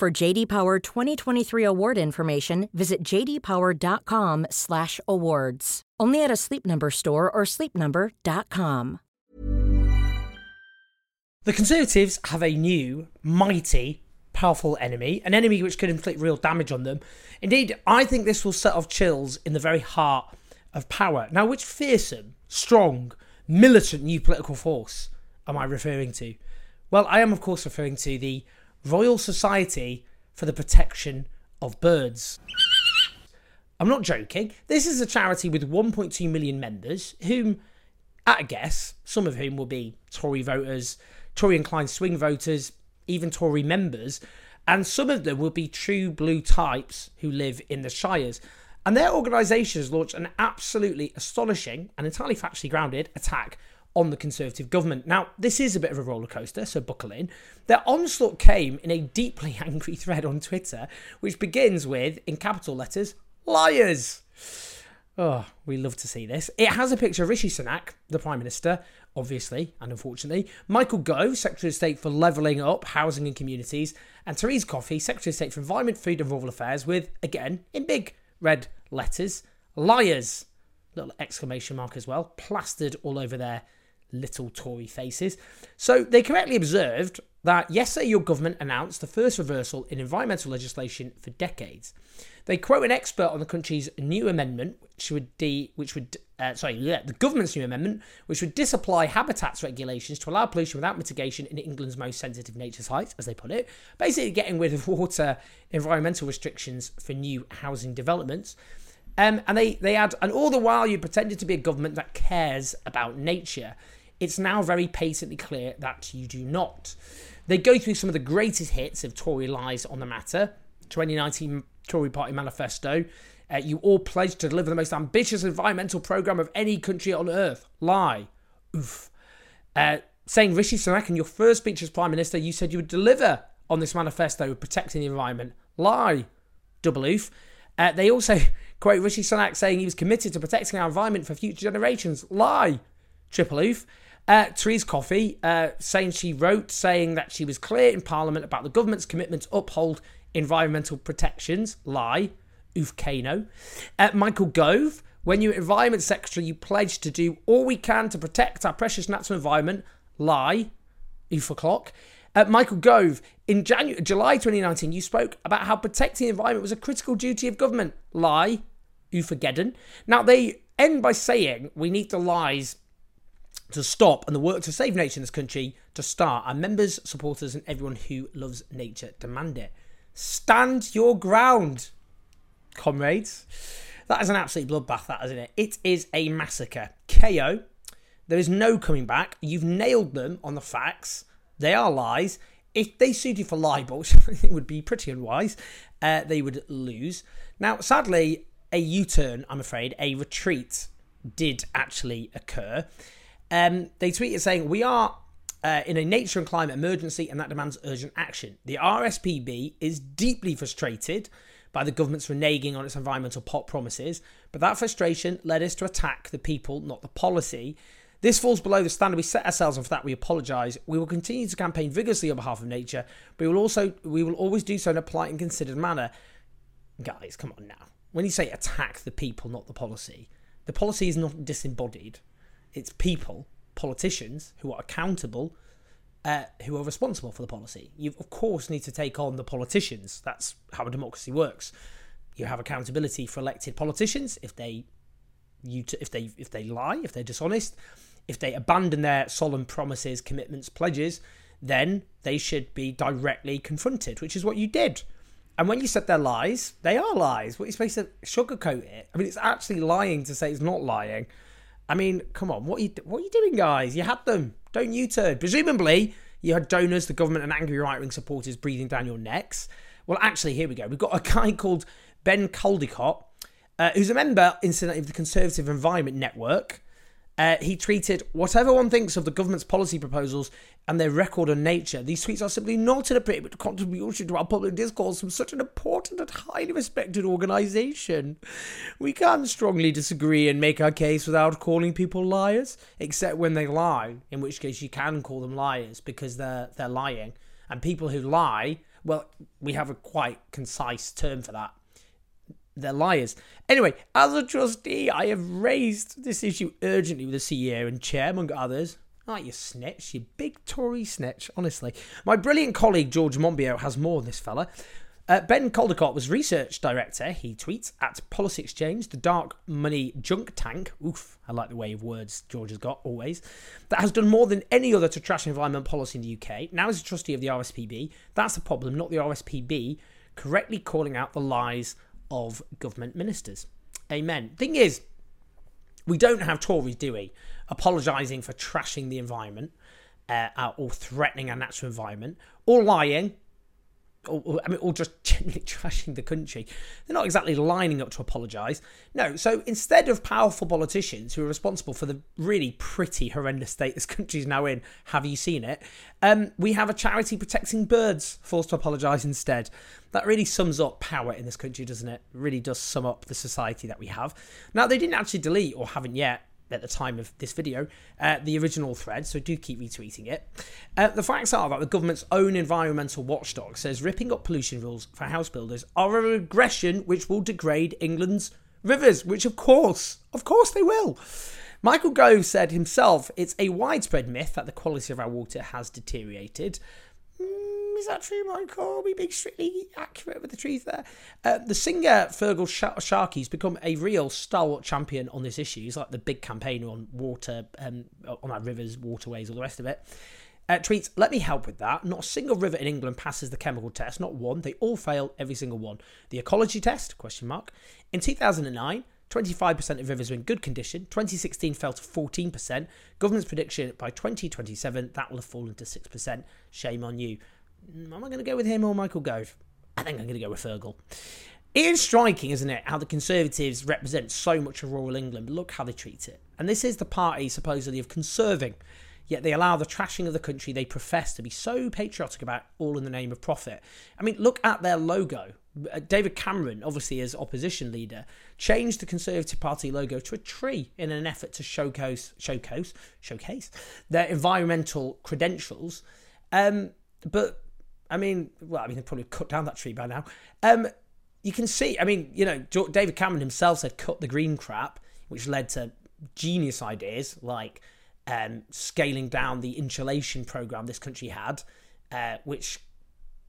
For JD Power 2023 award information, visit jdpower.com/awards. Only at a Sleep Number store or sleepnumber.com. The Conservatives have a new, mighty, powerful enemy, an enemy which could inflict real damage on them. Indeed, I think this will set off chills in the very heart of power. Now, which fearsome, strong, militant new political force am I referring to? Well, I am, of course, referring to the Royal Society for the Protection of Birds. I'm not joking. This is a charity with 1.2 million members, whom, at a guess, some of whom will be Tory voters, Tory inclined swing voters, even Tory members, and some of them will be true blue types who live in the Shires. And their organisation has launched an absolutely astonishing and entirely factually grounded attack on the Conservative government. Now, this is a bit of a roller coaster, so buckle in. Their onslaught came in a deeply angry thread on Twitter, which begins with, in capital letters, liars. Oh, we love to see this. It has a picture of Rishi Sunak, the Prime Minister, obviously and unfortunately, Michael Gove, Secretary of State for Levelling Up Housing and Communities, and Therese Coffey, Secretary of State for Environment, Food and Rural Affairs, with, again, in big red letters, liars. Little exclamation mark as well, plastered all over their little Tory faces. So they correctly observed that yesterday your government announced the first reversal in environmental legislation for decades. They quote an expert on the country's new amendment, which would de- which would uh, sorry, yeah, the government's new amendment, which would disapply habitats regulations to allow pollution without mitigation in England's most sensitive nature sites, as they put it. Basically, getting rid of water environmental restrictions for new housing developments. Um, and they they add, and all the while you pretended to be a government that cares about nature. It's now very patently clear that you do not. They go through some of the greatest hits of Tory lies on the matter. 2019 Tory Party manifesto. Uh, you all pledged to deliver the most ambitious environmental programme of any country on earth. Lie. Oof. Uh, saying Rishi Sunak in your first speech as Prime Minister, you said you would deliver on this manifesto of protecting the environment. Lie. Double oof. Uh, they also quote Rishi Sunak saying he was committed to protecting our environment for future generations. Lie. Triple oof. Uh, Therese Coffey uh, saying she wrote saying that she was clear in Parliament about the government's commitment to uphold environmental protections. Lie. Ufkano. Uh, Michael Gove, when you were Environment Secretary, you pledged to do all we can to protect our precious natural environment. Lie. Oof o'clock. Uh, Michael Gove, in July 2019, you spoke about how protecting the environment was a critical duty of government. Lie. Ufageddon. Now, they end by saying we need the lies to stop and the work to save nature in this country to start. Our members, supporters, and everyone who loves nature demand it. Stand your ground comrades. That is an absolute bloodbath, that isn't it? It is a massacre. KO. There is no coming back. You've nailed them on the facts. They are lies. If they sued you for libel, which I would be pretty unwise, uh, they would lose. Now, sadly, a U turn, I'm afraid, a retreat did actually occur. Um, they tweeted saying, We are uh, in a nature and climate emergency, and that demands urgent action. The RSPB is deeply frustrated by the government's reneging on its environmental pot promises, but that frustration led us to attack the people, not the policy. This falls below the standard we set ourselves, and for that we apologise. We will continue to campaign vigorously on behalf of nature, but we will also we will always do so in a polite and considered manner. Guys, come on now. When you say attack the people, not the policy, the policy is not disembodied. It's people, politicians who are accountable uh, who are responsible for the policy. You, of course, need to take on the politicians. That's how a democracy works. You have accountability for elected politicians if they, you t- if they if they lie, if they're dishonest, if they abandon their solemn promises, commitments, pledges, then they should be directly confronted, which is what you did. And when you said they're lies, they are lies. What are you supposed to sugarcoat it? I mean, it's actually lying to say it's not lying. I mean, come on, what are you what are you doing, guys? You had them. Don't you turn. Presumably, you had donors, the government, and angry right wing supporters breathing down your necks. Well, actually, here we go. We've got a guy called Ben Caldecott, uh, who's a member, incidentally, of the Conservative Environment Network. Uh, he tweeted, Whatever one thinks of the government's policy proposals and their record on nature, these tweets are simply not an appropriate contribution to our public discourse from such an important and highly respected organisation. We can strongly disagree and make our case without calling people liars, except when they lie, in which case you can call them liars because they're, they're lying. And people who lie, well, we have a quite concise term for that they're liars. Anyway, as a trustee, I have raised this issue urgently with the CEO and chair, among others. Ah, oh, you snitch, you big Tory snitch, honestly. My brilliant colleague George Monbiot has more on this fella. Uh, ben Caldecott was research director, he tweets, at Policy Exchange, the dark money junk tank. Oof, I like the way of words George has got, always. That has done more than any other to trash environment policy in the UK. Now he's a trustee of the RSPB. That's the problem, not the RSPB correctly calling out the lies of government ministers. Amen. Thing is, we don't have Tories, do we, apologising for trashing the environment uh, or threatening our natural environment or lying or, I mean, or just generally trashing the country. They're not exactly lining up to apologise. No, so instead of powerful politicians who are responsible for the really pretty horrendous state this country is now in, have you seen it? Um, we have a charity protecting birds forced to apologise instead. That really sums up power in this country, doesn't it? Really does sum up the society that we have. Now, they didn't actually delete, or haven't yet, at the time of this video, uh, the original thread, so do keep retweeting it. Uh, the facts are that the government's own environmental watchdog says ripping up pollution rules for house builders are a regression which will degrade England's rivers, which of course, of course they will. Michael Gove said himself, it's a widespread myth that the quality of our water has deteriorated is that true, Michael? Are we being strictly accurate with the truth there? Uh, the singer Fergal Sh- Sharkey's become a real stalwart champion on this issue. He's like the big campaigner on water, um, on our rivers, waterways, all the rest of it. Uh, tweets, let me help with that. Not a single river in England passes the chemical test, not one. They all fail, every single one. The ecology test, question mark. In 2009, 25% of rivers were in good condition. 2016 fell to 14%. Government's prediction by 2027 that will have fallen to 6%. Shame on you. Mm, am I going to go with him or Michael Gove? I think I'm going to go with Fergal. It is striking, isn't it, how the Conservatives represent so much of rural England, look how they treat it. And this is the party supposedly of conserving, yet they allow the trashing of the country they profess to be so patriotic about, all in the name of profit. I mean, look at their logo. Uh, David Cameron, obviously as opposition leader, changed the Conservative Party logo to a tree in an effort to showcase, showcase, showcase their environmental credentials. Um, but I mean, well, I mean, they probably cut down that tree by now. Um, you can see, I mean, you know, David Cameron himself said cut the green crap, which led to genius ideas like um, scaling down the insulation program this country had, uh, which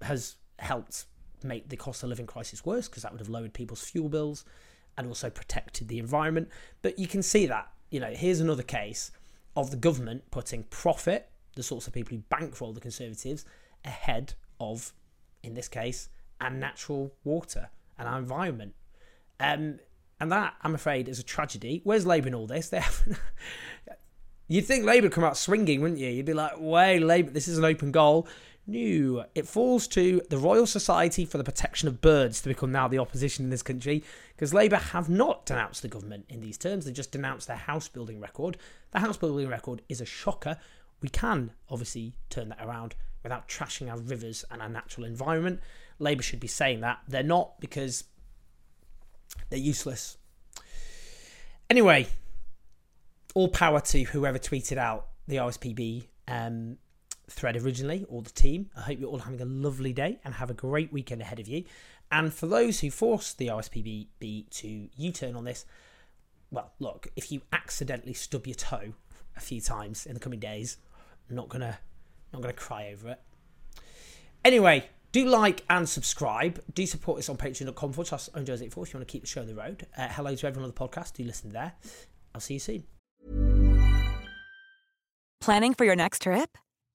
has helped make the cost of living crisis worse because that would have lowered people's fuel bills and also protected the environment. But you can see that, you know, here's another case of the government putting profit, the sorts of people who bankroll the Conservatives, ahead of, in this case, our natural water and our environment. Um, and that, I'm afraid, is a tragedy. Where's Labour in all this? They haven't. You'd think Labour would come out swinging, wouldn't you? You'd be like, "Way, Labour, this is an open goal." No, it falls to the Royal Society for the Protection of Birds to become now the opposition in this country because Labour have not denounced the government in these terms. They just denounced their house building record. The house building record is a shocker. We can obviously turn that around without trashing our rivers and our natural environment. Labour should be saying that. They're not because they're useless. Anyway, all power to whoever tweeted out the RSPB um, thread originally, or the team. I hope you're all having a lovely day and have a great weekend ahead of you. And for those who forced the RSPB to U turn on this, well, look, if you accidentally stub your toe a few times in the coming days, I'm not gonna not to cry over it. Anyway, do like and subscribe. Do support us on patreon.com forward slash own if you want to keep the show on the road. Uh, hello to everyone on the podcast. Do listen there. I'll see you soon. Planning for your next trip?